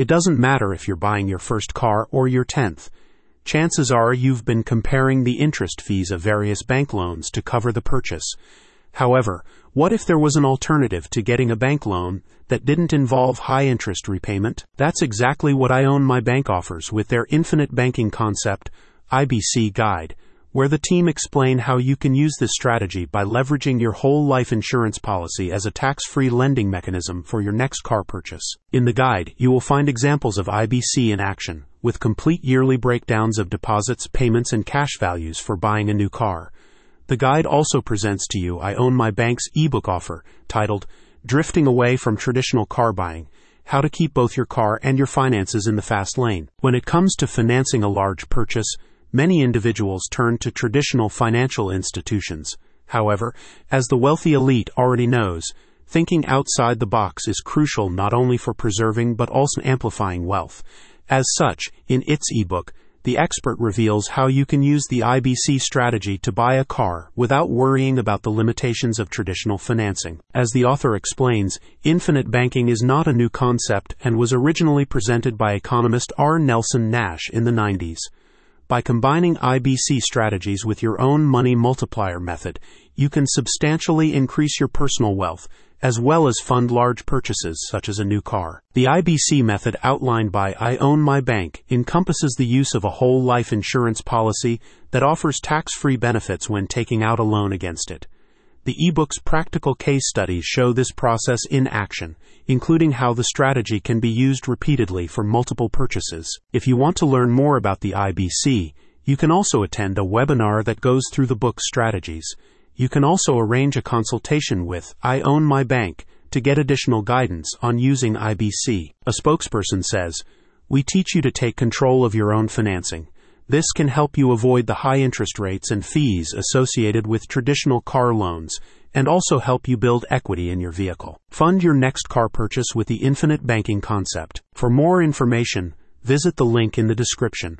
It doesn't matter if you're buying your first car or your 10th. Chances are you've been comparing the interest fees of various bank loans to cover the purchase. However, what if there was an alternative to getting a bank loan that didn't involve high interest repayment? That's exactly what I Own My Bank offers with their Infinite Banking Concept IBC guide, where the team explain how you can use this strategy by leveraging your whole life insurance policy as a tax free lending mechanism for your next car purchase. In the guide, you will find examples of IBC in action, with complete yearly breakdowns of deposits, payments, and cash values for buying a new car. The guide also presents to you I Own My Bank's ebook offer titled Drifting Away from Traditional Car Buying How to Keep Both Your Car and Your Finances in the Fast Lane. When it comes to financing a large purchase, many individuals turn to traditional financial institutions. However, as the wealthy elite already knows, thinking outside the box is crucial not only for preserving but also amplifying wealth. As such, in its ebook, the expert reveals how you can use the IBC strategy to buy a car without worrying about the limitations of traditional financing. As the author explains, infinite banking is not a new concept and was originally presented by economist R. Nelson Nash in the 90s. By combining IBC strategies with your own money multiplier method, you can substantially increase your personal wealth as well as fund large purchases such as a new car. The IBC method outlined by I Own My Bank encompasses the use of a whole life insurance policy that offers tax free benefits when taking out a loan against it. The ebook's practical case studies show this process in action, including how the strategy can be used repeatedly for multiple purchases. If you want to learn more about the IBC, you can also attend a webinar that goes through the book's strategies. You can also arrange a consultation with I Own My Bank to get additional guidance on using IBC. A spokesperson says, We teach you to take control of your own financing. This can help you avoid the high interest rates and fees associated with traditional car loans and also help you build equity in your vehicle. Fund your next car purchase with the infinite banking concept. For more information, visit the link in the description.